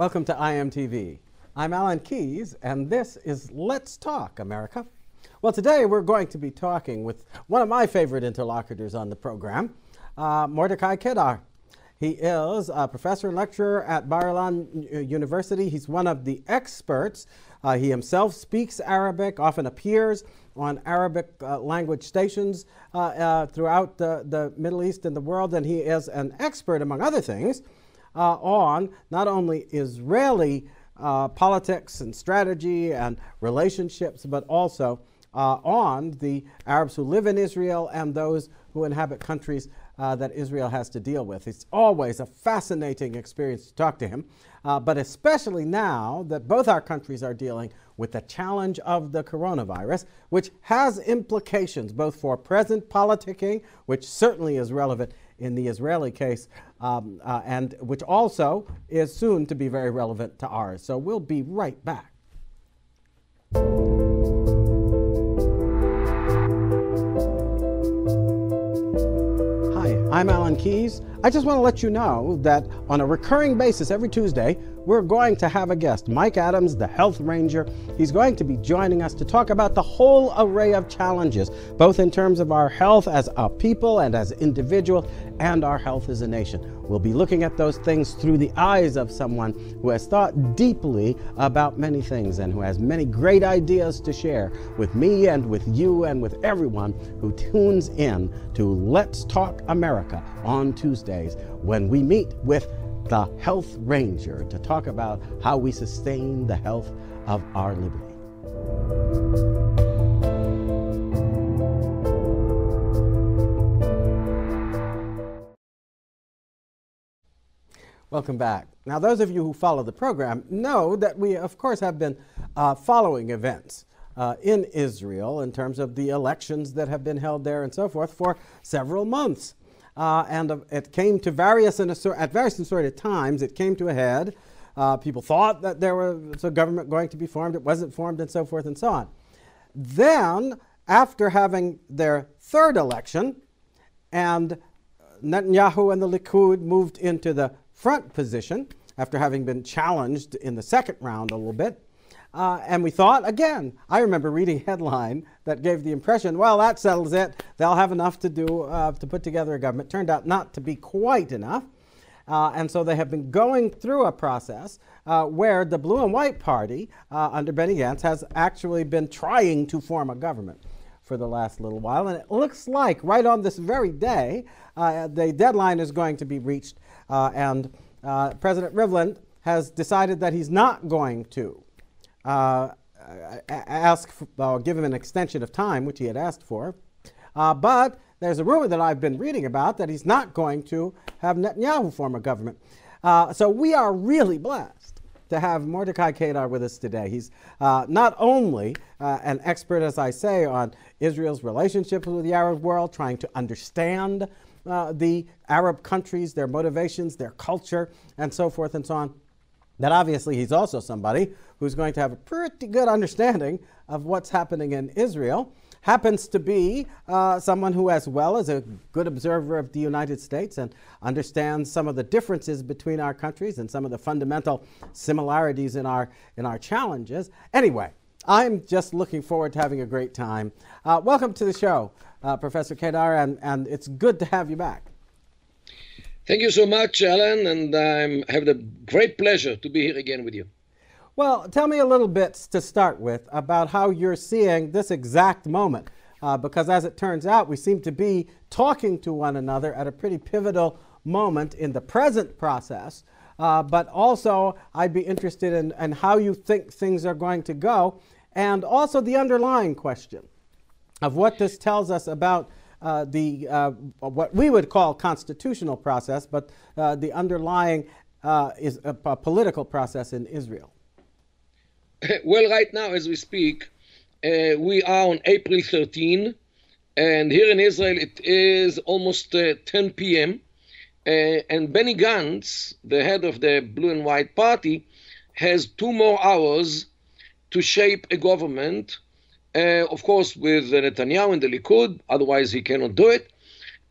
Welcome to IMTV. I'm Alan Keyes, and this is Let's Talk America. Well, today we're going to be talking with one of my favorite interlocutors on the program, uh, Mordecai Kedar. He is a professor and lecturer at Bar-Ilan University. He's one of the experts. Uh, he himself speaks Arabic, often appears on Arabic uh, language stations uh, uh, throughout the, the Middle East and the world, and he is an expert, among other things, uh, on not only Israeli uh, politics and strategy and relationships, but also uh, on the Arabs who live in Israel and those who inhabit countries uh, that Israel has to deal with. It's always a fascinating experience to talk to him, uh, but especially now that both our countries are dealing with the challenge of the coronavirus, which has implications both for present politicking, which certainly is relevant in the Israeli case, um, uh, and which also is soon to be very relevant to ours. So we'll be right back. Hi, I'm Alan Keyes. I just want to let you know that on a recurring basis every Tuesday, we're going to have a guest, Mike Adams, the health ranger. He's going to be joining us to talk about the whole array of challenges, both in terms of our health as a people and as individuals, and our health as a nation. We'll be looking at those things through the eyes of someone who has thought deeply about many things and who has many great ideas to share with me and with you and with everyone who tunes in to Let's Talk America on Tuesdays when we meet with the Health Ranger to talk about how we sustain the health of our liberty. Welcome back. Now, those of you who follow the program know that we, of course, have been uh, following events uh, in Israel in terms of the elections that have been held there and so forth for several months. Uh, and uh, it came to various at various and assorted times. It came to a head. Uh, people thought that there was a government going to be formed. It wasn't formed, and so forth and so on. Then, after having their third election, and Netanyahu and the Likud moved into the front position after having been challenged in the second round a little bit. Uh, and we thought, again, I remember reading a headline that gave the impression, well, that settles it. They'll have enough to do uh, to put together a government. Turned out not to be quite enough. Uh, and so they have been going through a process uh, where the Blue and White Party uh, under Benny Gantz has actually been trying to form a government for the last little while. And it looks like right on this very day, uh, the deadline is going to be reached and President Rivlin has decided that he's not going to uh, ask, for, give him an extension of time, which he had asked for. Uh, but there's a rumor that I've been reading about that he's not going to have Netanyahu form a government. Uh, so we are really blessed to have Mordecai Kedar with us today. He's uh, not only uh, an expert, as I say, on Israel's relationship with the Arab world, trying to understand uh, the Arab countries, their motivations, their culture, and so forth and so on. That obviously he's also somebody who's going to have a pretty good understanding of what's happening in Israel. Happens to be uh, someone who, as well as a good observer of the United States and understands some of the differences between our countries and some of the fundamental similarities in our, in our challenges. Anyway, I'm just looking forward to having a great time. Uh, welcome to the show, uh, Professor Kedar, and, and it's good to have you back. Thank you so much, Alan, and I have the great pleasure to be here again with you. Well, tell me a little bit to start with about how you're seeing this exact moment, uh, because as it turns out, we seem to be talking to one another at a pretty pivotal moment in the present process. Uh, but also, I'd be interested in, in how you think things are going to go, and also the underlying question of what this tells us about uh, the uh, what we would call constitutional process, but uh, the underlying uh, is a, a, political process in Israel. Well, right now, as we speak, uh, we are on April 13, and here in Israel it is almost 10 p.m. and Benny Gantz, the head of the Blue and White Party, has two more hours to shape a government uh, of course, with Netanyahu and the Likud, otherwise he cannot do it.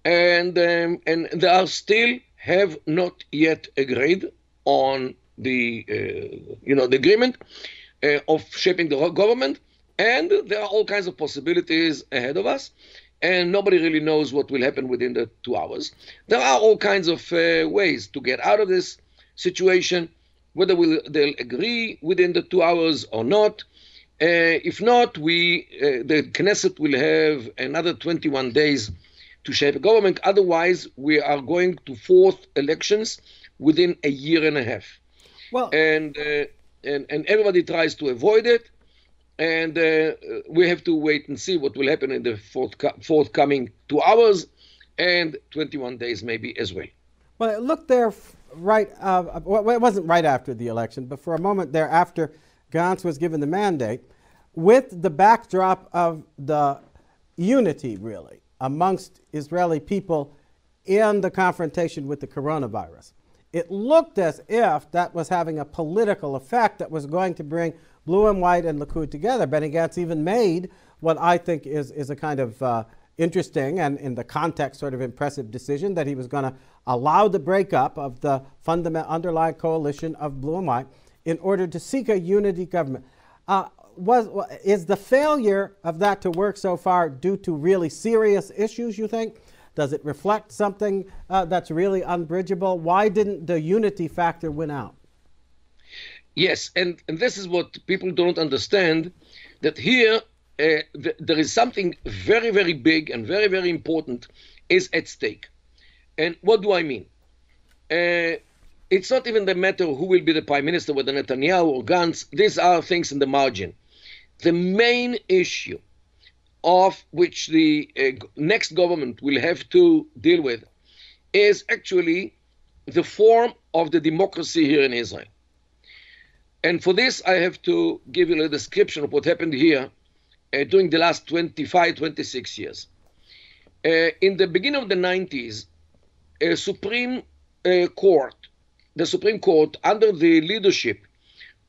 And um, and they are still have not yet agreed on the uh, you know the agreement uh, of shaping the government, and there are all kinds of possibilities ahead of us, and nobody really knows what will happen within the two hours. There are all kinds of uh, ways to get out of this situation, whether we'll, they'll agree within the two hours or not. Uh, if not, we uh, the Knesset will have another 21 days to shape a government. Otherwise, we are going to fourth elections within a year and a half. Well, and uh, and and everybody tries to avoid it, and uh, we have to wait and see what will happen in the forth forthcoming two hours and 21 days maybe as well. Well, look there, right. Uh, well, it wasn't right after the election, but for a moment there after Gantz was given the mandate, with the backdrop of the unity, really, amongst Israeli people in the confrontation with the coronavirus. It looked as if that was having a political effect that was going to bring blue and white and Likud together. Benny Gantz even made what I think is, is a kind of uh, interesting and, in the context, sort of impressive decision that he was going to allow the breakup of the fundamental underlying coalition of blue and white in order to seek a unity government. Uh, was is the failure of that to work so far due to really serious issues? You think? Does it reflect something uh, that's really unbridgeable? Why didn't the unity factor win out? Yes, and, and this is what people don't understand that here uh, th- there is something very, very big and very, very important is at stake. And what do I mean? Uh, it's not even the matter who will be the prime minister, whether Netanyahu or Gantz. These are things in the margin. The main issue of which the uh, next government will have to deal with is actually the form of the democracy here in Israel. And for this, I have to give you a description of what happened here uh, during the last 25, 26 years. Uh, in the beginning of the 90s, a Supreme uh, Court, the Supreme Court, under the leadership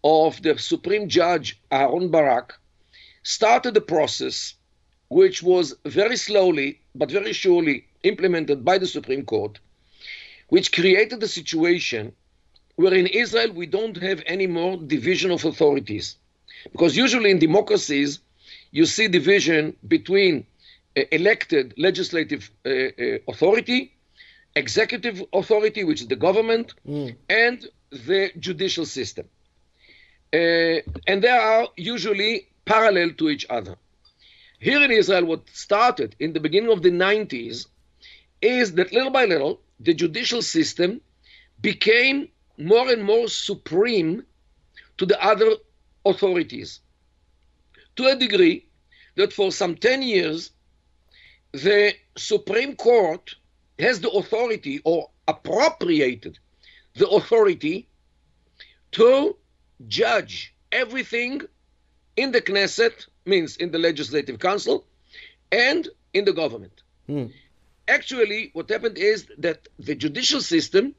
of the Supreme Judge Aharon Barak, started the process which was very slowly but very surely implemented by the Supreme Court, which created a situation where in Israel we don't have any more division of authorities. Because usually in democracies, you see division between uh, elected legislative uh, uh, authority, executive authority, which is the government, mm. and the judicial system. Uh, and there are usually parallel to each other. Here in Israel, what started in the beginning of the 90s is that little by little, the judicial system became more and more supreme to the other authorities to a degree that for some 10 years, the Supreme Court has the authority or appropriated the authority to judge everything in the Knesset means in the Legislative Council and in the government. Hmm. Actually, what happened is that the judicial system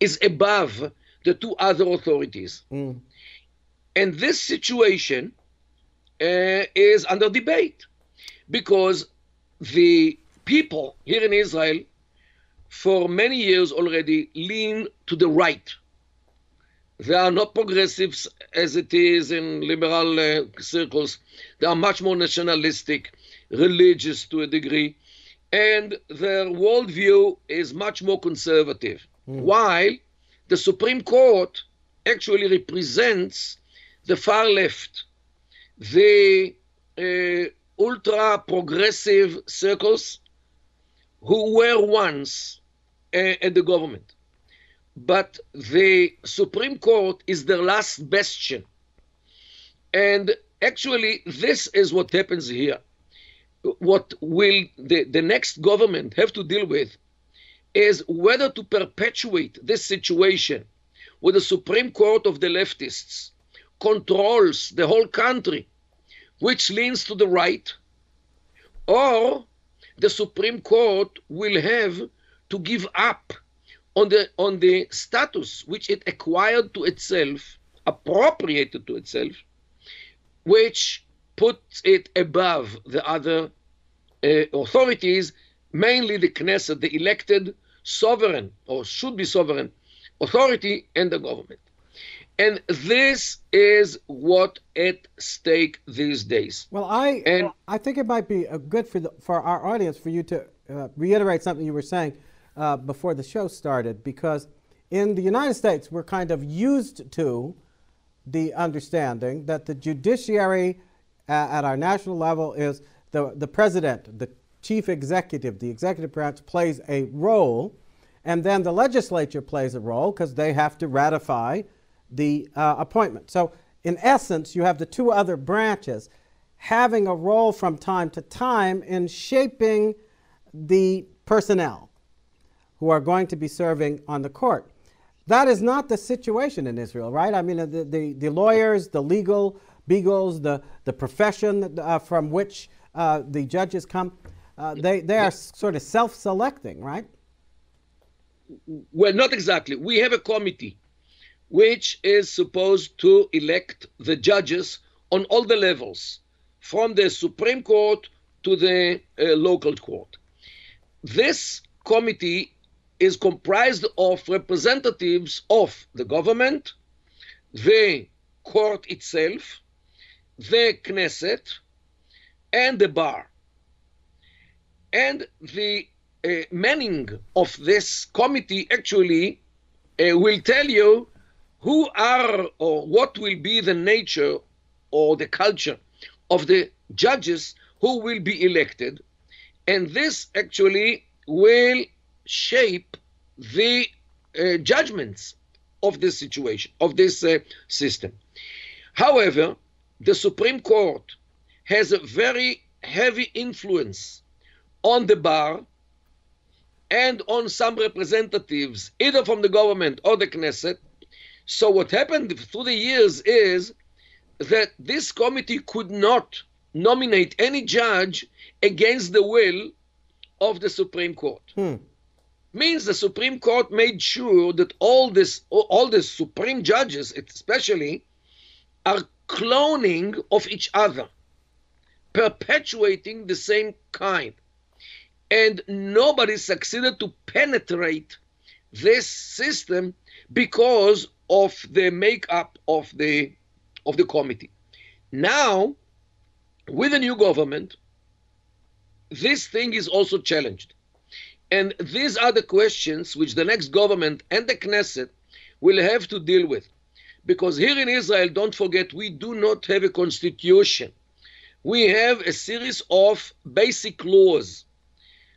is above the two other authorities. Hmm. And this situation uh, is under debate because the people here in Israel, for many years already, lean to the right they are not progressives as it is in liberal uh, circles. They are much more nationalistic, religious to a degree, and their worldview is much more conservative. Mm. While the Supreme Court actually represents the far left, the uh, ultra progressive circles who were once uh, at the government but the Supreme Court is their last bastion. And actually, this is what happens here. What will the, the next government have to deal with is whether to perpetuate this situation where the Supreme Court of the leftists controls the whole country, which leans to the right, or the Supreme Court will have to give up on the on the status which it acquired to itself, appropriated to itself, which puts it above the other uh, authorities, mainly the Knesset, the elected sovereign or should be sovereign authority and the government. And this is what at stake these days. Well, I and, I think it might be good for the, for our audience for you to uh, reiterate something you were saying uh, before the show started, because in the United States we're kind of used to the understanding that the judiciary uh, at our national level is the the president, the chief executive, the executive branch plays a role, and then the legislature plays a role because they have to ratify the uh, appointment. So, in essence, you have the two other branches having a role from time to time in shaping the personnel who are going to be serving on the court. That is not the situation in Israel, right? I mean, the, the, the lawyers, the legal beagles, the, the profession uh, from which uh, the judges come, uh, they, they are sort of self selecting, right? Well, not exactly. We have a committee which is supposed to elect the judges on all the levels, from the Supreme Court to the uh, local court. This committee is comprised of representatives of the government, the court itself, the Knesset, and the bar. And the uh, manning of this committee actually uh, will tell you who are or what will be the nature or the culture of the judges who will be elected. And this actually will shape the uh, judgments of this situation, of this uh, system. However, the Supreme Court has a very heavy influence on the bar and on some representatives, either from the government or the Knesset, so what happened through the years is that this committee could not nominate any judge against the will of the Supreme Court. Hmm. Means the Supreme Court made sure that all this, all the Supreme judges, especially, are cloning of each other, perpetuating the same kind, and nobody succeeded to penetrate this system because of the makeup of the of the committee. Now, with the new government, this thing is also challenged. And these are the questions which the next government and the Knesset will have to deal with. Because here in Israel, don't forget, we do not have a constitution. We have a series of basic laws,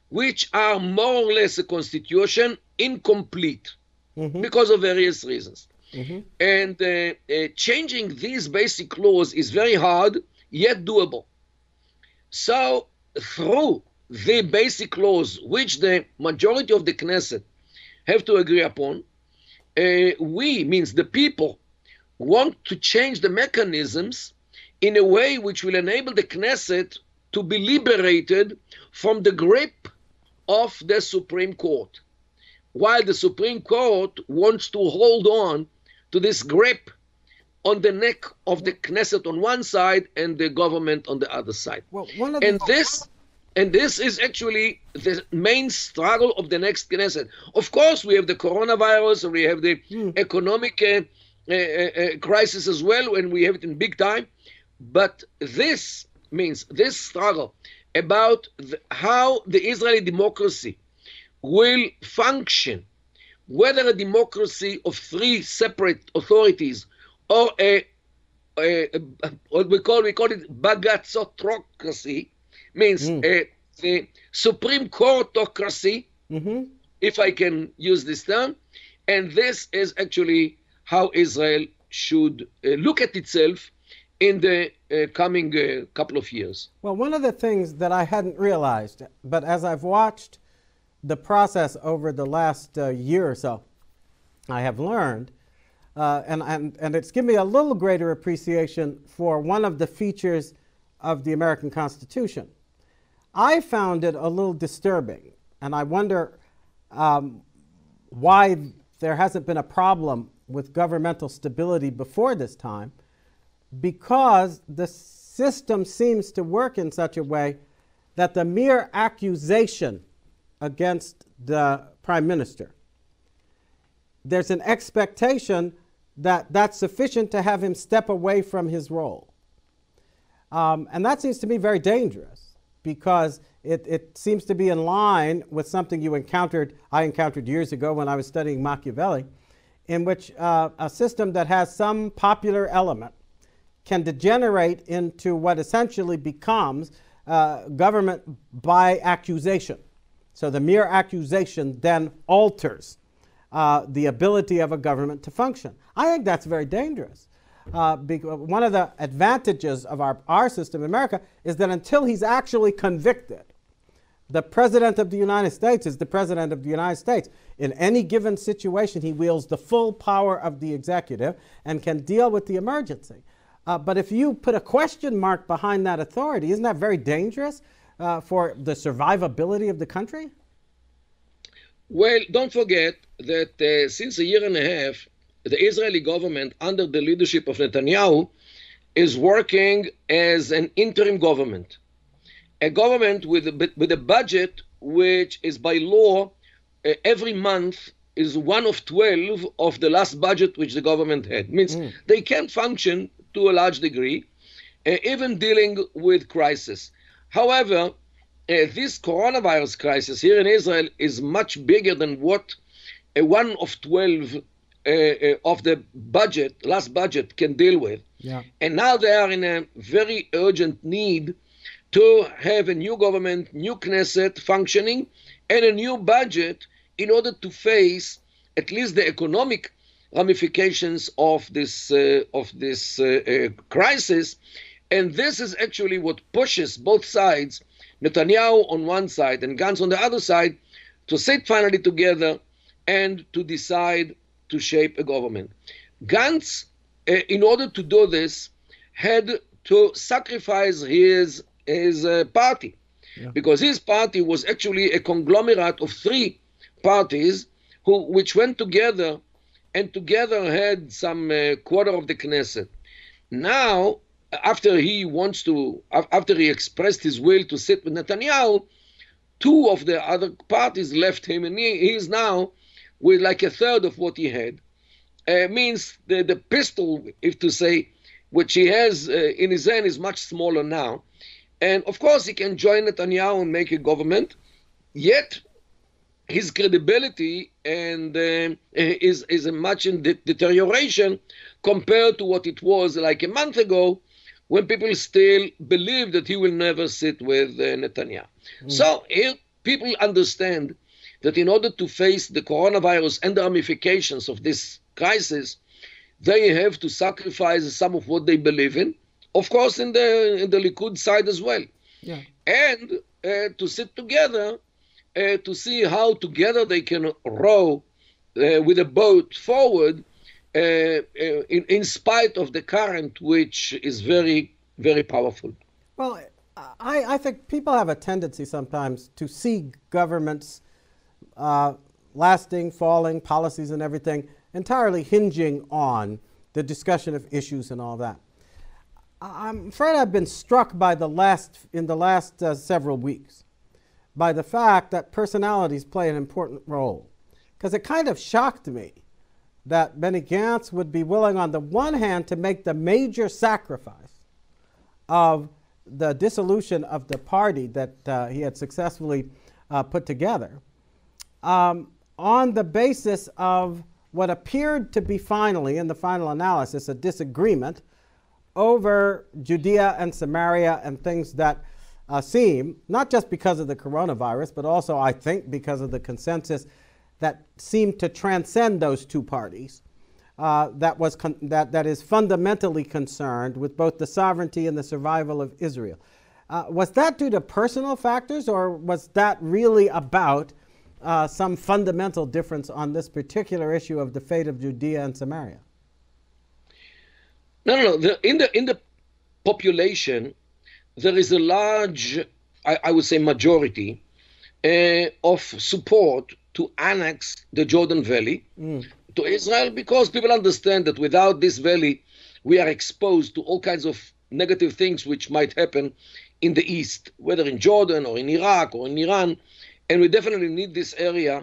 which are more or less a constitution incomplete mm-hmm. because of various reasons. Mm-hmm. And uh, uh, changing these basic laws is very hard, yet doable. So, through the basic laws, which the majority of the Knesset have to agree upon, uh, we, means the people, want to change the mechanisms in a way which will enable the Knesset to be liberated from the grip of the Supreme Court. While the Supreme Court wants to hold on to this grip on the neck of the Knesset on one side and the government on the other side. Well, and this and this is actually the main struggle of the next Knesset. Of course, we have the coronavirus, and we have the hmm. economic uh, uh, uh, crisis as well, and we have it in big time. But this means this struggle about the, how the Israeli democracy will function whether a democracy of three separate authorities or a, a, a what we call we call it bagatzotocracy means mm. a, the Supreme Courtocracy, mm-hmm. if I can use this term, and this is actually how Israel should uh, look at itself in the uh, coming uh, couple of years. Well, one of the things that I hadn't realized, but as I've watched the process over the last uh, year or so, I have learned, uh, and, and, and it's given me a little greater appreciation for one of the features of the American Constitution. I found it a little disturbing, and I wonder um, why there hasn't been a problem with governmental stability before this time, because the system seems to work in such a way that the mere accusation against the prime minister. There's an expectation that that's sufficient to have him step away from his role. Um, and that seems to me very dangerous because it, it seems to be in line with something you encountered, I encountered years ago when I was studying Machiavelli, in which uh, a system that has some popular element can degenerate into what essentially becomes uh, government by accusation. So the mere accusation then alters uh, the ability of a government to function. I think that's very dangerous. Uh, one of the advantages of our, our system in America is that until he's actually convicted, the President of the United States is the President of the United States. In any given situation, he wields the full power of the executive and can deal with the emergency. Uh, but if you put a question mark behind that authority, isn't that very dangerous uh, for the survivability of the country? Well, don't forget that uh, since a year and a half, the Israeli government, under the leadership of Netanyahu, is working as an interim government. A government with a, with a budget which is by law uh, every month is one of 12 of the last budget which the government had. Means mm. they can function to a large degree, uh, even dealing with crisis. However, uh, this coronavirus crisis here in Israel is much bigger than what a one of 12 uh, uh, of the budget, last budget, can deal with. Yeah. And now they are in a very urgent need to have a new government, new Knesset functioning, and a new budget in order to face at least the economic ramifications of this uh, of this uh, uh, crisis, and this is actually what pushes both sides, Netanyahu on one side and Gantz on the other side, to sit finally together and to decide to shape a government. Gantz, uh, in order to do this, had to sacrifice his his uh, party. Yeah. Because his party was actually a conglomerate of three parties who, which went together and together had some uh, quarter of the Knesset. Now, after he wants to, after he expressed his will to sit with Netanyahu, two of the other parties left him, and he, he is now with like a third of what he had. Uh, means the, the pistol, if to say, which he has uh, in his hand is much smaller now. And of course, he can join Netanyahu and make a government. Yet, his credibility and uh, is is a much in de- deterioration compared to what it was like a month ago when people still believe that he will never sit with uh, Netanyahu. Mm. So here people understand that in order to face the coronavirus and the ramifications of this crisis, they have to sacrifice some of what they believe in. Of course, in the in the Likud side as well, yeah. and uh, to sit together uh, to see how together they can row uh, with a boat forward uh, uh, in, in spite of the current, which is very, very powerful. Well, I, I think people have a tendency sometimes to see governments uh, lasting, falling, policies and everything entirely hinging on the discussion of issues and all that. I'm afraid I've been struck by the last in the last uh, several weeks by the fact that personalities play an important role. Because it kind of shocked me that Benny Gantz would be willing, on the one hand, to make the major sacrifice of the dissolution of the party that uh, he had successfully uh, put together, um, on the basis of what appeared to be finally, in the final analysis, a disagreement over Judea and Samaria and things that uh, seem, not just because of the coronavirus, but also, I think, because of the consensus that seemed to transcend those two parties, uh, that, was con- that, that is fundamentally concerned with both the sovereignty and the survival of Israel. Uh, was that due to personal factors, or was that really about uh, some fundamental difference on this particular issue of the fate of Judea and Samaria? No, no, no. The, in the in the population, there is a large, I, I would say, majority uh, of support to annex the Jordan Valley mm. to Israel because people understand that without this valley, we are exposed to all kinds of negative things which might happen in the east, whether in Jordan or in Iraq or in Iran. And we definitely need this area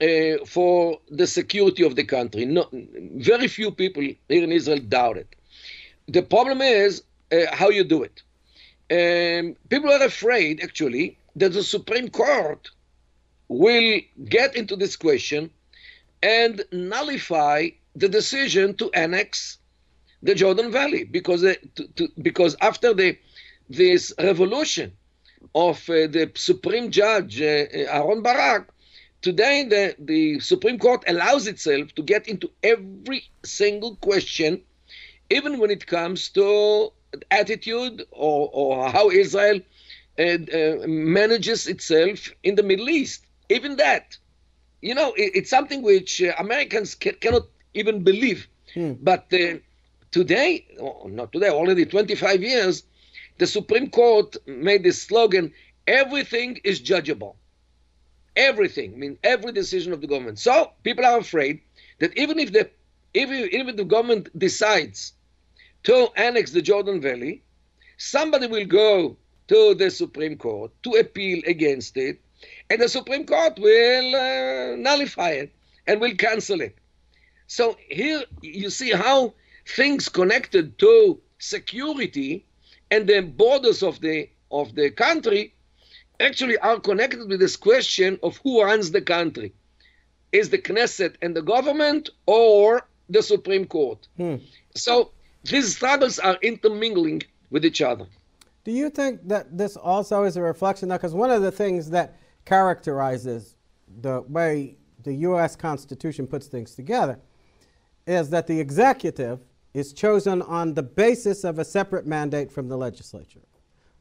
uh, uh, for the security of the country. No, very few people here in Israel doubt it. The problem is uh, how you do it. Um, people are afraid, actually, that the Supreme Court will get into this question and nullify the decision to annex the Jordan Valley because to, to, because after the this revolution of uh, the Supreme Judge uh, Aharon Barak, today the, the Supreme Court allows itself to get into every single question, even when it comes to attitude or, or how Israel uh, uh manages itself in the Middle East. Even that, you know, it, it's something which uh, Americans ca- cannot even believe. Hmm. But uh, today, oh, not today, already 25 years, the Supreme Court made this slogan everything is judgeable. Everything, I mean, every decision of the government. So people are afraid that even if the even, even if the government decides to annex the Jordan Valley, somebody will go to the Supreme Court to appeal against it, and the Supreme Court will uh, nullify it and will cancel it. So here you see how things connected to security and the borders of the of the country actually are connected with this question of who runs the country. Is the Knesset and the government or the Supreme Court? Hmm. So these struggles are intermingling with each other. Do you think that this also is a reflection? Because one of the things that characterizes the way the U.S. Constitution puts things together is that the executive is chosen on the basis of a separate mandate from the legislature,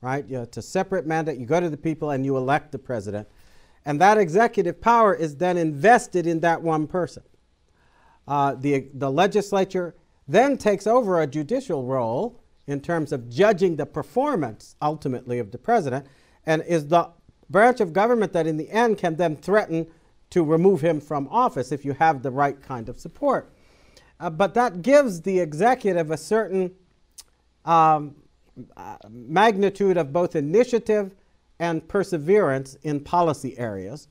right? You know, it's a separate mandate. You go to the people and you elect the president. And that executive power is then invested in that one person. Uh, the, the legislature then takes over a judicial role in terms of judging the performance ultimately of the president and is the branch of government that in the end can then threaten to remove him from office if you have the right kind of support. Uh, but that gives the executive a certain um, uh, magnitude of both initiative and perseverance in policy areas.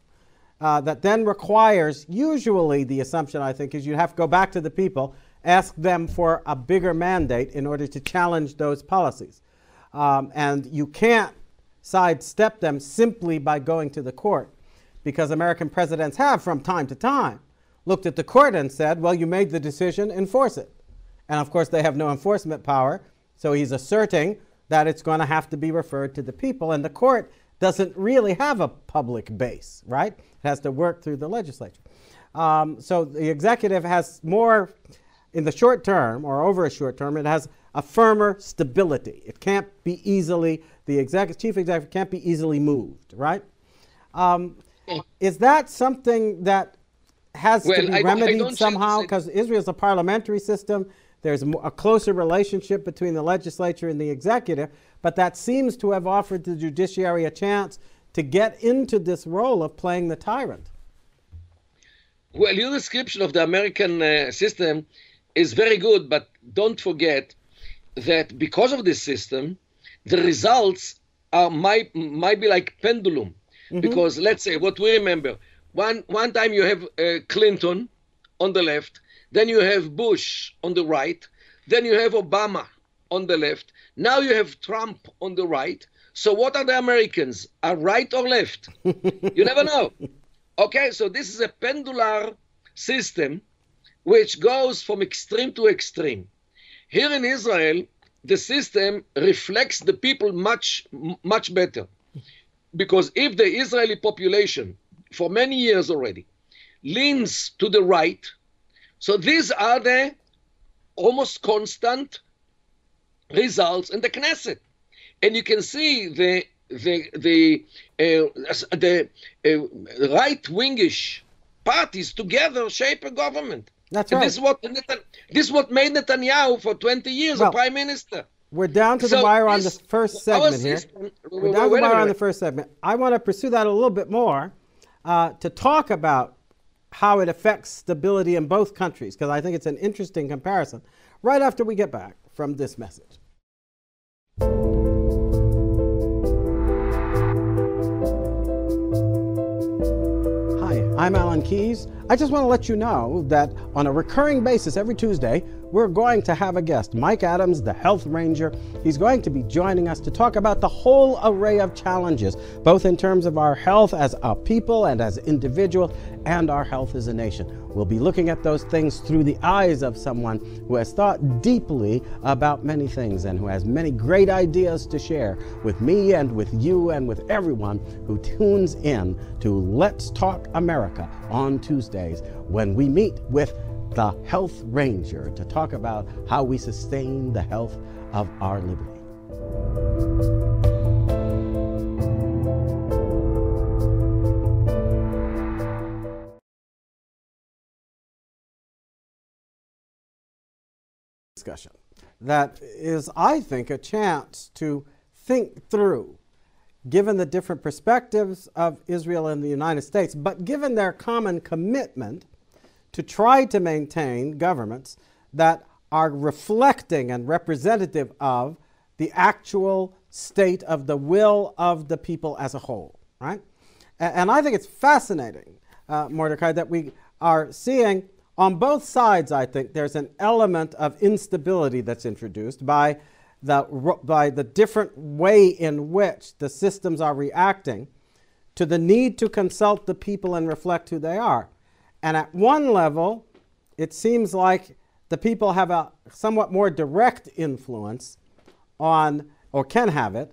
Uh, that then requires, usually, the assumption I think is you have to go back to the people ask them for a bigger mandate in order to challenge those policies. Um, and you can't sidestep them simply by going to the court, because American presidents have, from time to time, looked at the court and said, Well, you made the decision, enforce it. And of course, they have no enforcement power, so he's asserting that it's going to have to be referred to the people. And the court doesn't really have a public base, right? It has to work through the legislature. Um, so the executive has more in the short term or over a short term, it has a firmer stability. It can't be easily, the executive, chief executive can't be easily moved, right? Um, is that something that has well, to be I, remedied I somehow? Because Israel is a parliamentary system. There's a closer relationship between the legislature and the executive, but that seems to have offered the judiciary a chance to get into this role of playing the tyrant. Well, your description of the American uh, system is very good, but don't forget that because of this system, the results are might might be like pendulum. Mm-hmm. Because let's say what we remember, one one time you have uh, Clinton on the left, then you have Bush on the right, then you have Obama on the left. Now you have Trump on the right. So what are the Americans? Are right or left? you never know. Okay, so this is a pendular system which goes from extreme to extreme. Here in Israel, the system reflects the people much, much better. Because if the Israeli population, for many years already, leans to the right, so these are the almost constant results in the Knesset. And you can see the the the uh, the uh, right wingish parties together shape a government. That's right. This is what this is what made Netanyahu for 20 years well, a prime minister. We're down to so the wire on the first segment here. we're down to the wire on the first segment. I want to pursue that a little bit more uh, to talk about how it affects stability in both countries, because I think it's an interesting comparison. Right after we get back from this message. Hi, I'm Alan Keyes. I just want to let you know that on a recurring basis every Tuesday, we're going to have a guest, Mike Adams, the Health Ranger. He's going to be joining us to talk about the whole array of challenges, both in terms of our health as a people and as individuals, and our health as a nation. We'll be looking at those things through the eyes of someone who has thought deeply about many things and who has many great ideas to share with me and with you and with everyone who tunes in to Let's Talk America on Tuesdays when we meet with the Health Ranger to talk about how we sustain the health of our liberty. Discussion that is, I think, a chance to think through, given the different perspectives of Israel and the United States, but given their common commitment to try to maintain governments that are reflecting and representative of the actual state of the will of the people as a whole, right? And I think it's fascinating, uh, Mordecai, that we are seeing on both sides, I think, there's an element of instability that's introduced by the, by the different way in which the systems are reacting to the need to consult the people and reflect who they are. And at one level, it seems like the people have a somewhat more direct influence on, or can have it,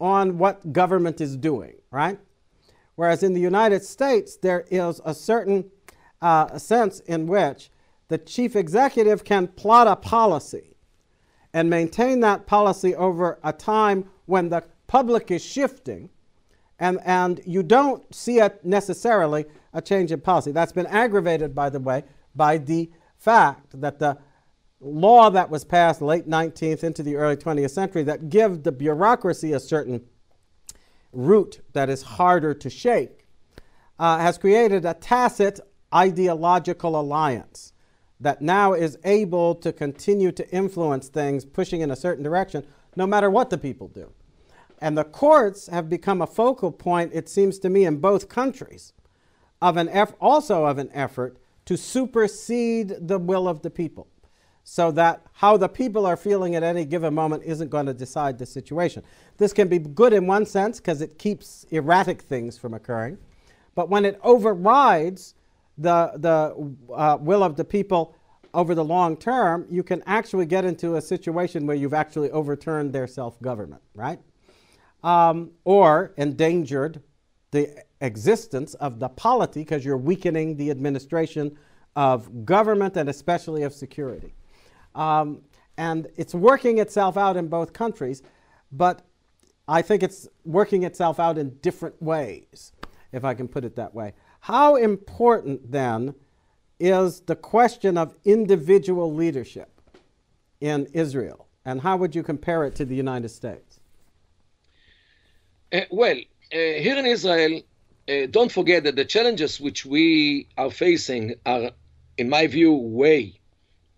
on what government is doing, right? Whereas in the United States, there is a certain uh, sense in which the chief executive can plot a policy and maintain that policy over a time when the public is shifting and, and you don't see it necessarily a change in policy. That's been aggravated, by the way, by the fact that the law that was passed late 19th into the early 20th century that give the bureaucracy a certain root that is harder to shake uh, has created a tacit ideological alliance that now is able to continue to influence things pushing in a certain direction no matter what the people do. And the courts have become a focal point, it seems to me, in both countries, of an eff- also of an effort to supersede the will of the people, so that how the people are feeling at any given moment isn't going to decide the situation. This can be good in one sense because it keeps erratic things from occurring, but when it overrides the, the uh, will of the people over the long term, you can actually get into a situation where you've actually overturned their self government, right? um, or endangered the existence of the polity because you're weakening the administration of government and especially of security. Um, and it's working itself out in both countries, but I think it's working itself out in different ways, if I can put it that way. How important then is the question of individual leadership in Israel? And how would you compare it to the United States? Uh, well, uh, here in Israel, uh, don't forget that the challenges which we are facing are, in my view, way,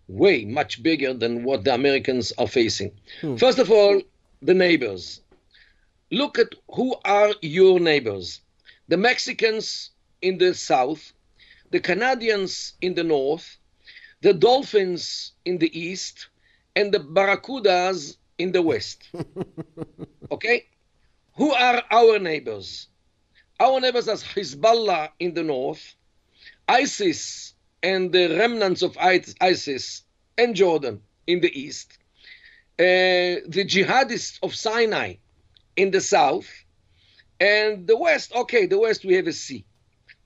way much bigger than what the Americans are facing. Hmm. First of all, the neighbors. Look at who are your neighbors. The Mexicans in the south, the Canadians in the north, the dolphins in the east, and the barracudas in the west. okay? Who are our neighbors? Our neighbors as Hezbollah in the north, ISIS and the remnants of ISIS and Jordan in the east, uh, the jihadists of Sinai in the south, and the west. Okay, the west we have a sea.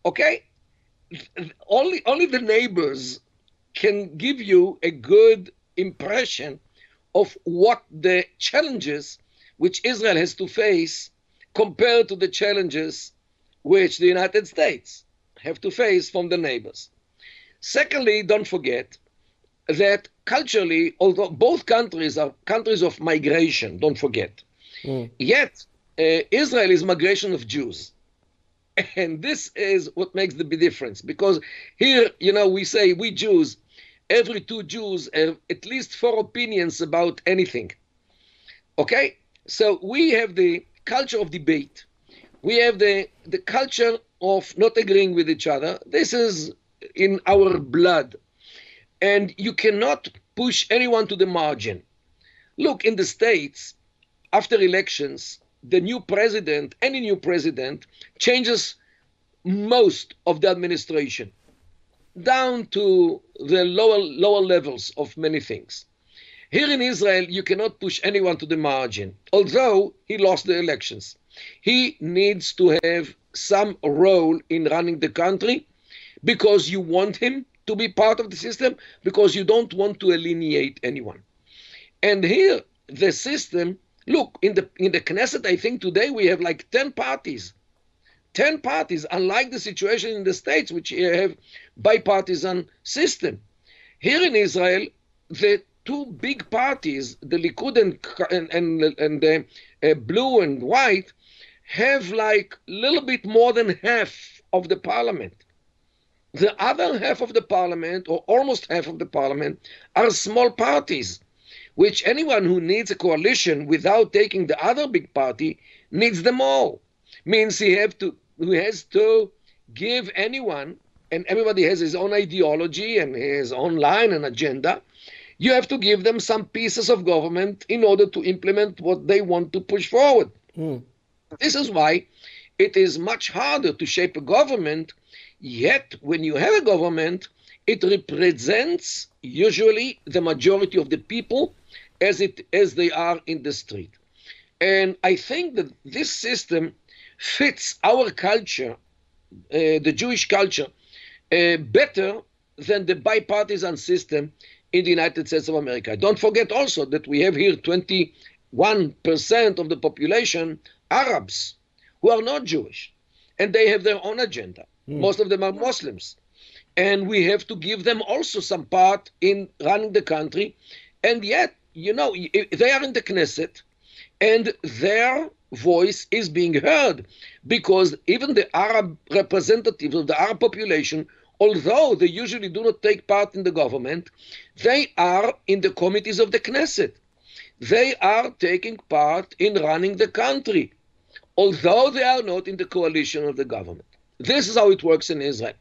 Okay, only only the neighbors can give you a good impression of what the challenges which Israel has to face compared to the challenges which the United States have to face from the neighbors. Secondly, don't forget that culturally, although both countries are countries of migration, don't forget, mm. yet uh, Israel is migration of Jews. And this is what makes the big difference because here, you know, we say we Jews, every two Jews have at least four opinions about anything. Okay? So we have the culture of debate. We have the, the culture of not agreeing with each other. This is in our blood. And you cannot push anyone to the margin. Look, in the States, after elections, the new president, any new president, changes most of the administration down to the lower lower levels of many things. Here in Israel, you cannot push anyone to the margin, although he lost the elections. He needs to have some role in running the country because you want him to be part of the system, because you don't want to alienate anyone. And here, the system, look, in the in the Knesset, I think today we have like 10 parties. 10 parties, unlike the situation in the States, which have bipartisan system. Here in Israel, the two big parties, the Likud and, and, and the uh, blue and white, have like a little bit more than half of the parliament. The other half of the parliament, or almost half of the parliament, are small parties, which anyone who needs a coalition without taking the other big party needs them all. Means he have to who has to give anyone, and everybody has his own ideology and his own line and agenda. You have to give them some pieces of government in order to implement what they want to push forward. Mm. This is why it is much harder to shape a government, yet, when you have a government, it represents usually the majority of the people as, it, as they are in the street. And I think that this system fits our culture, uh, the Jewish culture, uh, better than the bipartisan system in the United States of America. Don't forget also that we have here 21% of the population Arabs who are not Jewish, and they have their own agenda. Mm. Most of them are Muslims. And we have to give them also some part in running the country. And yet, you know, they are in the Knesset, and their voice is being heard because even the Arab representatives of the Arab population, although they usually do not take part in the government, they are in the committees of the Knesset. They are taking part in running the country, although they are not in the coalition of the government. This is how it works in Israel.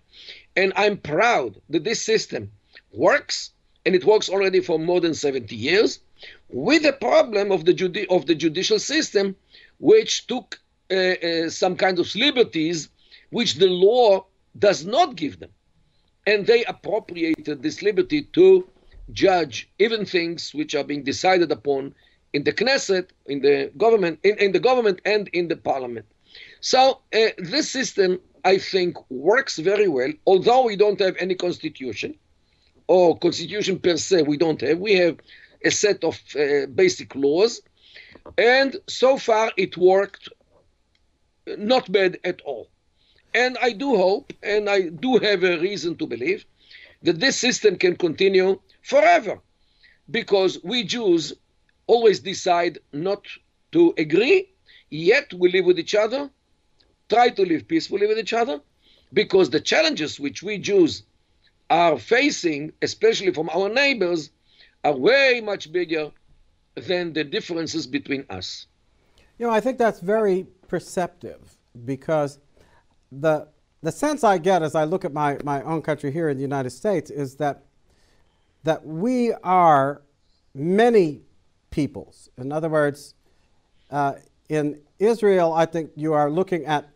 And I'm proud that this system works, and it works already for more than 70 years, with the problem of the, judi- of the judicial system which took uh, uh, some kind of liberties which the law does not give them. And they appropriated this liberty to judge even things which are being decided upon in the Knesset, in the government, in, in the government and in the parliament. So uh, this system, I think, works very well, although we don't have any constitution or constitution per se. We don't have. We have a set of uh, basic laws and so far, it worked not bad at all. And I do hope, and I do have a reason to believe, that this system can continue forever. Because we Jews always decide not to agree, yet we live with each other, try to live peacefully with each other, because the challenges which we Jews are facing, especially from our neighbors, are way much bigger than the differences between us. You know, I think that's very perceptive because the the sense I get as I look at my, my own country here in the United States is that that we are many peoples. In other words, uh, in Israel, I think you are looking at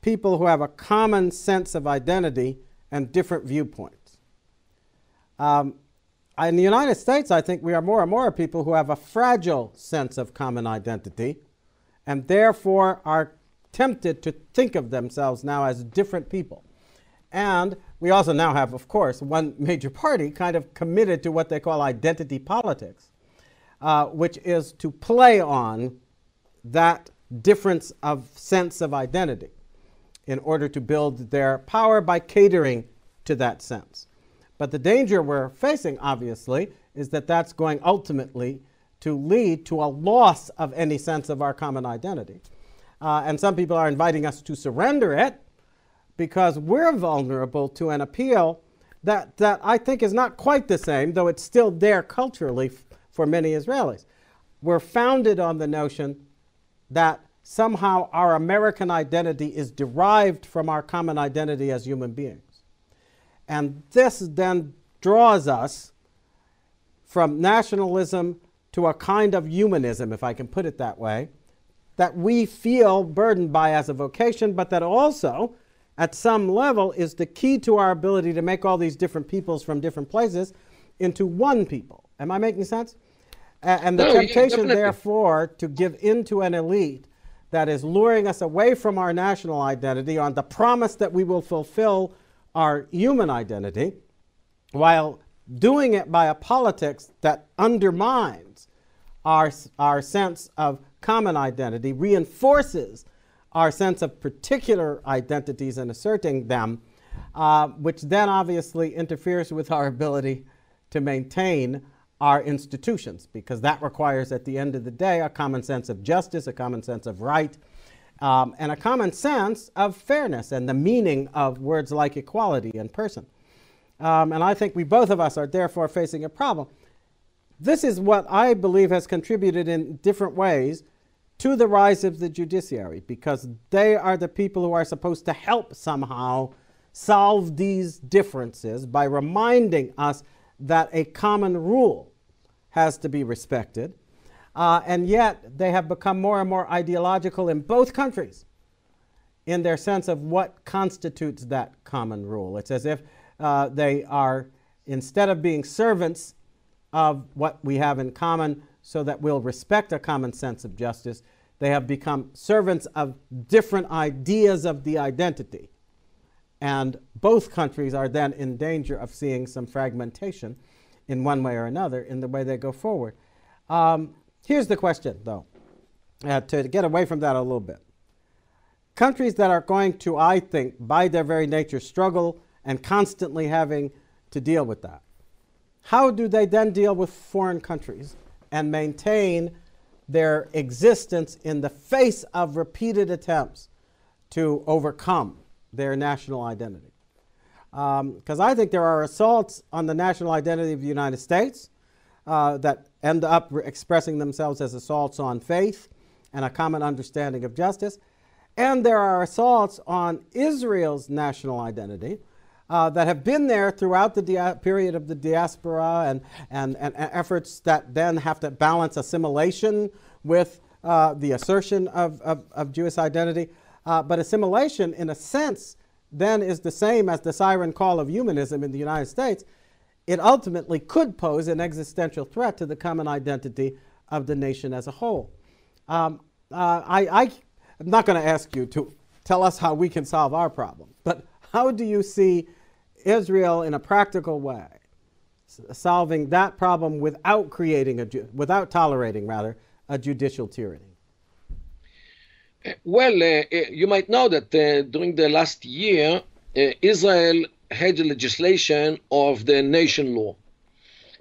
people who have a common sense of identity and different viewpoints. Um, in the United States, I think we are more and more people who have a fragile sense of common identity and therefore are tempted to think of themselves now as different people. And we also now have, of course, one major party kind of committed to what they call identity politics, uh, which is to play on that difference of sense of identity in order to build their power by catering to that sense. But the danger we're facing, obviously, is that that's going ultimately to lead to a loss of any sense of our common identity. Uh, and some people are inviting us to surrender it because we're vulnerable to an appeal that, that I think is not quite the same, though it's still there culturally for many Israelis. We're founded on the notion that somehow our American identity is derived from our common identity as human beings. And this then draws us from nationalism to a kind of humanism, if I can put it that way, that we feel burdened by as a vocation, but that also, at some level, is the key to our ability to make all these different peoples from different places into one people. Am I making sense? And the no, temptation, yeah, therefore, to give in to an elite that is luring us away from our national identity on the promise that we will fulfill our human identity, while doing it by a politics that undermines our, our sense of common identity, reinforces our sense of particular identities and asserting them, uh, which then obviously interferes with our ability to maintain our institutions, because that requires, at the end of the day, a common sense of justice, a common sense of right, um, and a common sense of fairness and the meaning of words like equality and person. Um, and I think we both of us are therefore facing a problem. This is what I believe has contributed in different ways to the rise of the judiciary, because they are the people who are supposed to help somehow solve these differences by reminding us that a common rule has to be respected. Uh, and yet, they have become more and more ideological in both countries in their sense of what constitutes that common rule. It's as if uh, they are, instead of being servants of what we have in common so that we'll respect a common sense of justice, they have become servants of different ideas of the identity. And both countries are then in danger of seeing some fragmentation in one way or another in the way they go forward. Um, here's the question, though, uh, to get away from that a little bit. Countries that are going to, I think, by their very nature, struggle and constantly having to deal with that. How do they then deal with foreign countries and maintain their existence in the face of repeated attempts to overcome their national identity? Because um, I think there are assaults on the national identity of the United States uh, that end up re- expressing themselves as assaults on faith and a common understanding of justice. And there are assaults on Israel's national identity uh, that have been there throughout the period of the diaspora and, and, and, efforts that then have to balance assimilation with uh, the assertion of, of, of Jewish identity. Uh, but assimilation, in a sense, then is the same as the siren call of humanism in the United States, it ultimately could pose an existential threat to the common identity of the nation as a whole. Um, uh, I, am not going to ask you to tell us how we can solve our problem, but how do you see Israel in a practical way solving that problem without creating a, without tolerating rather, a judicial tyranny? Well, uh, uh, you might know that uh, during the last year, Israel had a legislation of the nation law,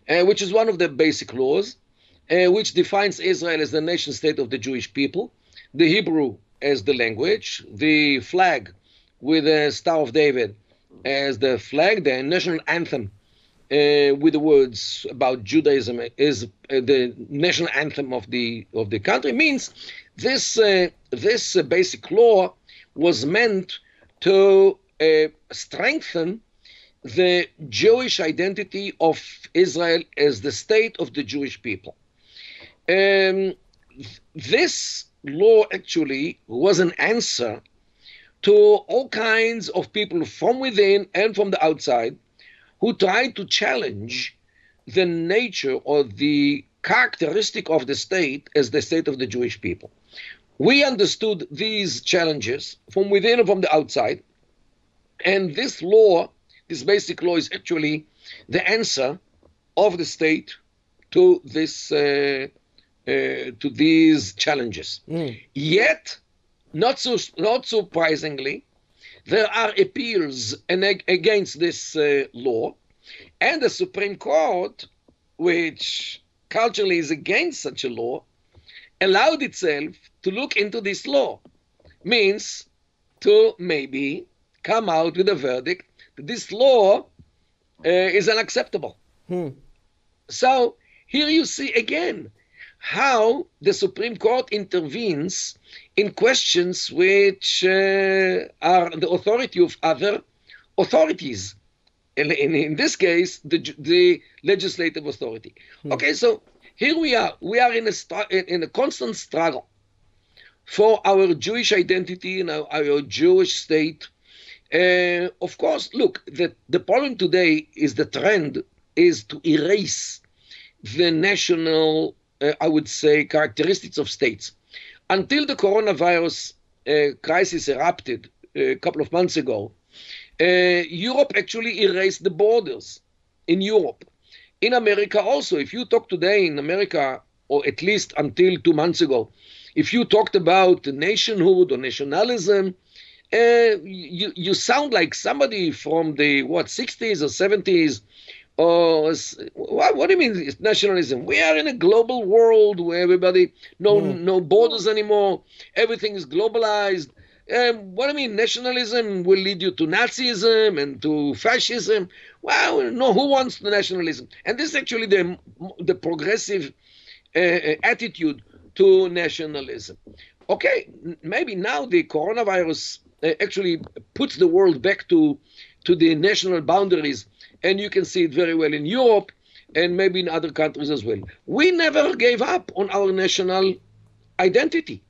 which is one of the basic laws, which defines Israel as the nation state of the Jewish people, the Hebrew as the language, the flag with the Star of David as the flag, the national anthem uh, with the words about Judaism is uh, the national anthem of the of the country means this uh, this uh, basic law was meant to uh, strengthen the Jewish identity of Israel as the state of the Jewish people. Um, this law actually was an answer to all kinds of people from within and from the outside who tried to challenge the nature or the characteristic of the state as the state of the Jewish people. We understood these challenges from within and from the outside, and this law, this basic law, is actually the answer of the state to this uh, uh, to these challenges. Mm. Yet, not so not surprisingly, there are appeals against this uh, law, and the Supreme Court, which culturally is against such a law, allowed itself to look into this law. Means to maybe come out with a verdict that this law uh, is unacceptable. Hmm. So here you see again how the Supreme Court intervenes in questions which uh, are the authority of other authorities. In, in, in this case, the, the legislative authority. Hmm. Okay, so here we are. We are in a, in a constant struggle for our Jewish identity and our, our Jewish state. Uh, of course, look, the, the problem today is the trend is to erase the national, uh, I would say, characteristics of states. Until the coronavirus uh, crisis erupted a couple of months ago, uh, Europe actually erased the borders in Europe. In America also, if you talk today in America, or at least until two months ago, if you talked about nationhood or nationalism, uh, you, you sound like somebody from the what 60s or 70s or what, what, do you mean nationalism? We are in a global world where everybody no mm. no borders anymore. Everything is globalized um, what I mean, nationalism will lead you to Nazism and to fascism. Well, no, who wants the nationalism? And this is actually the the progressive uh, uh attitude to nationalism. Okay, maybe now the coronavirus uh, actually puts the world back to to the national boundaries, and you can see it very well in Europe and maybe in other countries as well. We never gave up on our national identity.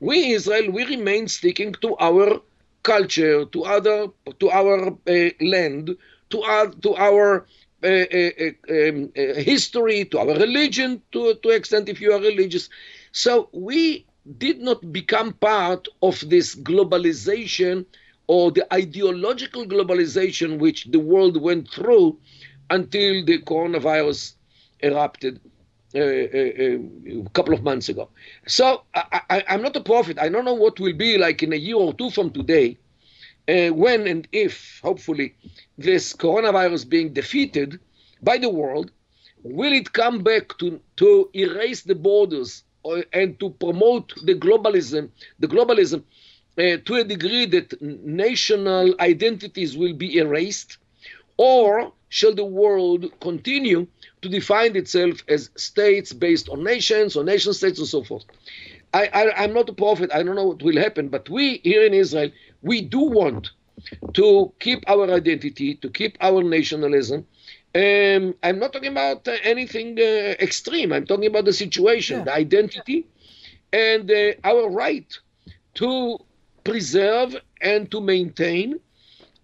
We Israel, we remain sticking to our culture, to other, to our uh, land, to our, to our uh, uh, um, history, to our religion, to to extent if you are religious. So we did not become part of this globalization or the ideological globalization which the world went through until the coronavirus erupted uh, uh, uh, a couple of months ago. So I, am not a prophet. I don't know what will be like in a year or two from today, uh, when and if, hopefully, this coronavirus being defeated by the world, will it come back to, to erase the borders or, and to promote the globalism, the globalism uh, to a degree that national identities will be erased, or shall the world continue to define itself as states based on nations or nation states and so forth? I, I, I'm not a prophet. I don't know what will happen, but we here in Israel, we do want to keep our identity, to keep our nationalism. Um, I'm not talking about uh, anything uh, extreme. I'm talking about the situation, yeah. the identity, and uh, our right to preserve and to maintain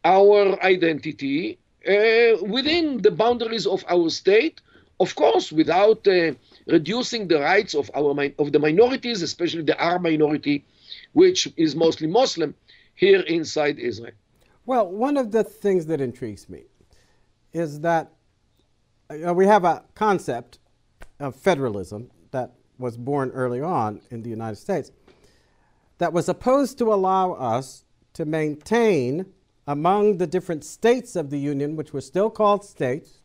our identity uh, within the boundaries of our state, of course, without uh, reducing the rights of our of the minorities, especially the Arab minority, which is mostly Muslim here inside Israel. Well, one of the things that intrigues me is that uh, we have a concept of federalism that was born early on in the United States that was supposed to allow us to maintain among the different states of the Union, which were still called states,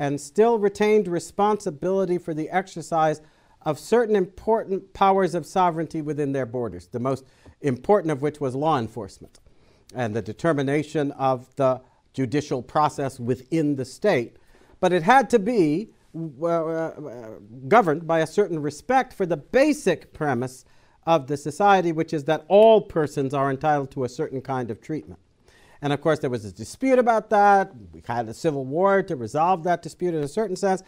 and still retained responsibility for the exercise of certain important powers of sovereignty within their borders, the most important of which was law enforcement and the determination of the judicial process within the state. But it had to be uh, uh, governed by a certain respect for the basic premise of the society, which is that all persons are entitled to a certain kind of treatment. And of course, there was a dispute about that. We had a civil war to resolve that dispute in a certain sense,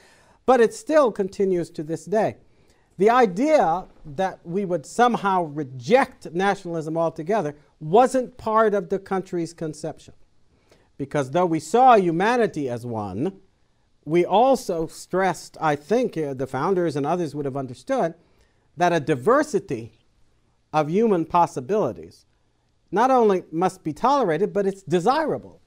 but it still continues to this day. The idea that we would somehow reject nationalism altogether wasn't part of the country's conception. Because though we saw humanity as one, we also stressed, I think uh, the founders and others would have understood, that a diversity of human possibilities not only must be tolerated, but it's desirable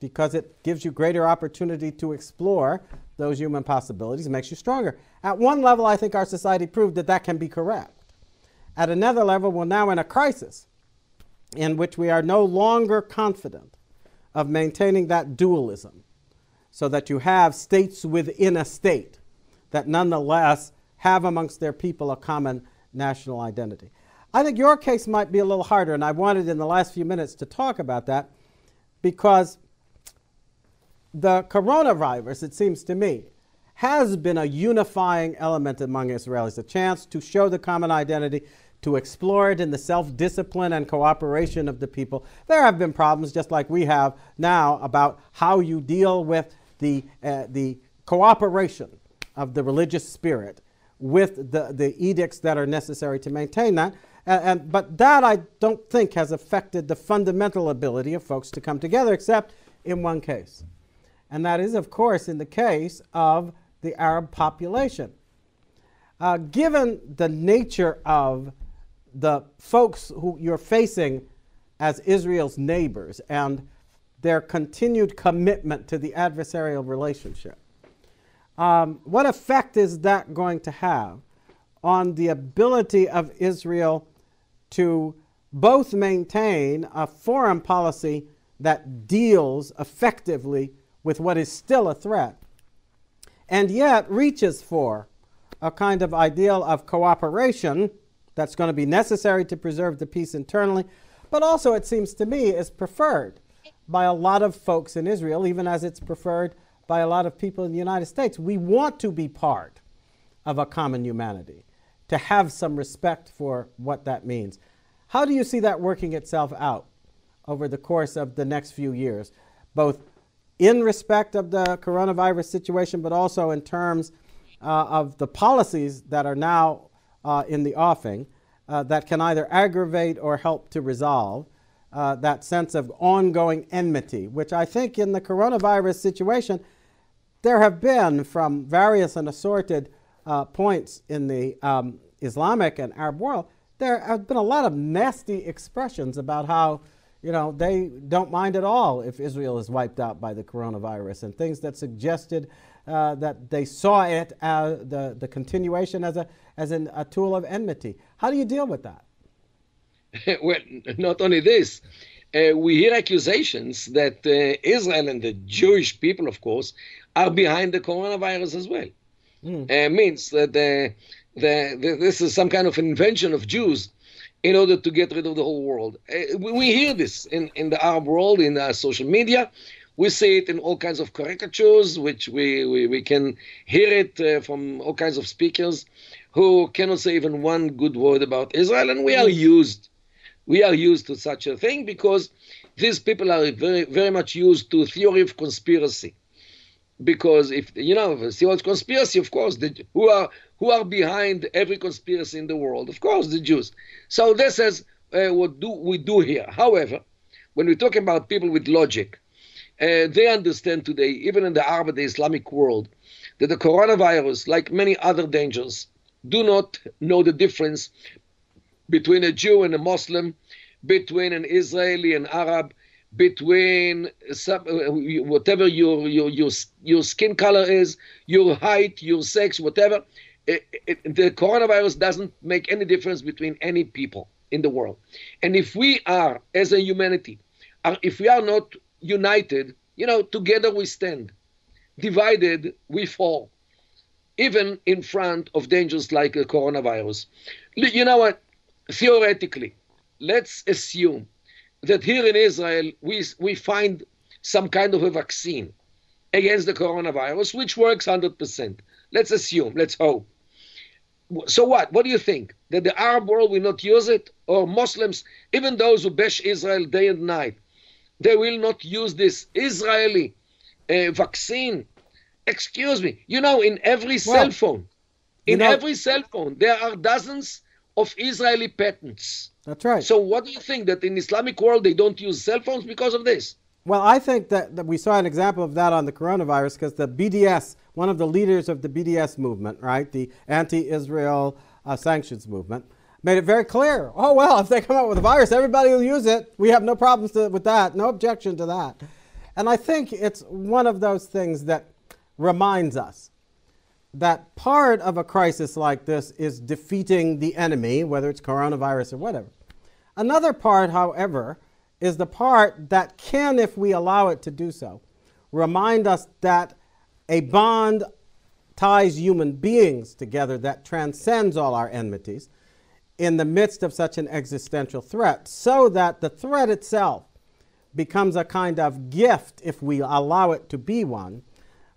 because it gives you greater opportunity to explore those human possibilities, makes you stronger. At one level, I think our society proved that that can be correct. At another level, we're now in a crisis in which we are no longer confident of maintaining that dualism so that you have states within a state that nonetheless have amongst their people a common national identity. I think your case might be a little harder, and I wanted in the last few minutes to talk about that because the coronavirus, it seems to me, has been a unifying element among Israelis, a chance to show the common identity, to explore it in the self discipline and cooperation of the people. There have been problems, just like we have now, about how you deal with the, uh, the cooperation of the religious spirit with the, the edicts that are necessary to maintain that. And, and, but that I don't think has affected the fundamental ability of folks to come together, except in one case. And that is, of course, in the case of the Arab population. Uh, given the nature of the folks who you're facing as Israel's neighbors and their continued commitment to the adversarial relationship, um, what effect is that going to have on the ability of Israel to both maintain a foreign policy that deals effectively with what is still a threat and yet reaches for a kind of ideal of cooperation that's going to be necessary to preserve the peace internally, but also, it seems to me, is preferred by a lot of folks in Israel, even as it's preferred by a lot of people in the United States. We want to be part of a common humanity, to have some respect for what that means. How do you see that working itself out over the course of the next few years, both in respect of the coronavirus situation, but also in terms uh, of the policies that are now uh, in the offing uh, that can either aggravate or help to resolve uh, that sense of ongoing enmity, which I think in the coronavirus situation there have been from various and assorted uh, points in the um, Islamic and Arab world, there have been a lot of nasty expressions about how, you know, they don't mind at all if Israel is wiped out by the coronavirus and things that suggested uh, that they saw it as the, the continuation as, a, as an, a tool of enmity. How do you deal with that? well, not only this, uh, we hear accusations that uh, Israel and the Jewish people, of course, are behind the coronavirus as well. Mm. Uh, means that the, the, the, this is some kind of invention of Jews in order to get rid of the whole world. Uh, we, we, hear this in, in the Arab world, in uh, social media. We see it in all kinds of caricatures, which we, we, we can hear it uh, from all kinds of speakers who cannot say even one good word about Israel, and we are hmm. used. We are used to such a thing because these people are very, very much used to theory of conspiracy because if you know see what's conspiracy of course the, who are who are behind every conspiracy in the world? Of course the jews. So this is uh, what do we do here. However when we talk about people with logic uh, they understand today even in the arab the islamic world that the coronavirus like many other dangers do not know the difference between a jew and a muslim between an israeli and arab between whatever your, your your your skin color is, your height, your sex, whatever. It, it, the coronavirus doesn't make any difference between any people in the world. And if we are, as a humanity, are, if we are not united, you know, together we stand. Divided, we fall. Even in front of dangers like the coronavirus. You know what? Theoretically, let's assume that here in Israel we, we find some kind of a vaccine against the coronavirus, which works 100%. Let's assume, let's hope. So what? What do you think? That the Arab world will not use it? Or Muslims, even those who bash Israel day and night, they will not use this Israeli uh, vaccine? Excuse me. You know, in every well, cell phone, in know, every cell phone, there are dozens of Israeli patents. That's right. So what do you think that in Islamic world they don't use cell phones because of this? Well, I think that, that we saw an example of that on the coronavirus because the BDS, one of the leaders of the BDS movement, right, the anti-Israel uh, sanctions movement, made it very clear. Oh well, if they come out with a virus, everybody will use it. We have no problems to, with that. No objection to that. And I think it's one of those things that reminds us that part of a crisis like this is defeating the enemy, whether it's coronavirus or whatever. Another part, however, is the part that can, if we allow it to do so, remind us that a bond ties human beings together that transcends all our enmities in the midst of such an existential threat, so that the threat itself becomes a kind of gift, if we allow it to be one,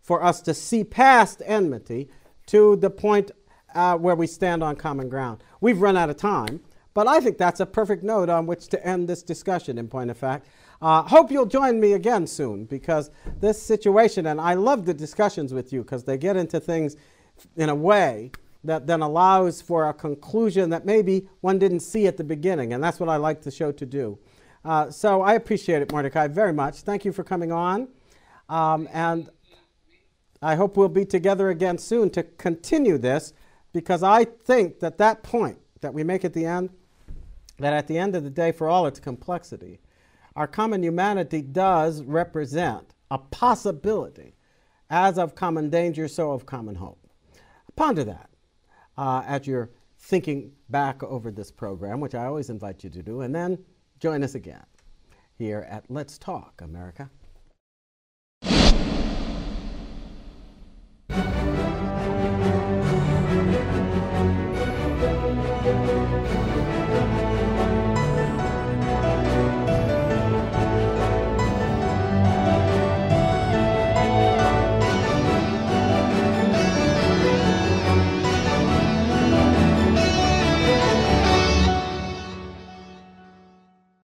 for us to see past enmity to the point uh, where we stand on common ground. We've run out of time, but I think that's a perfect note on which to end this discussion, in point of fact. Uh, hope you'll join me again soon because this situation, and I love the discussions with you because they get into things in a way that then allows for a conclusion that maybe one didn't see at the beginning, and that's what I like the show to do. Uh, so I appreciate it, Mordecai, very much. Thank you for coming on. Um, and I hope we'll be together again soon to continue this because I think that that point that we make at the end, that at the end of the day, for all its complexity, our common humanity does represent a possibility, as of common danger, so of common hope. Ponder that uh, as you're thinking back over this program, which I always invite you to do, and then join us again here at Let's Talk America.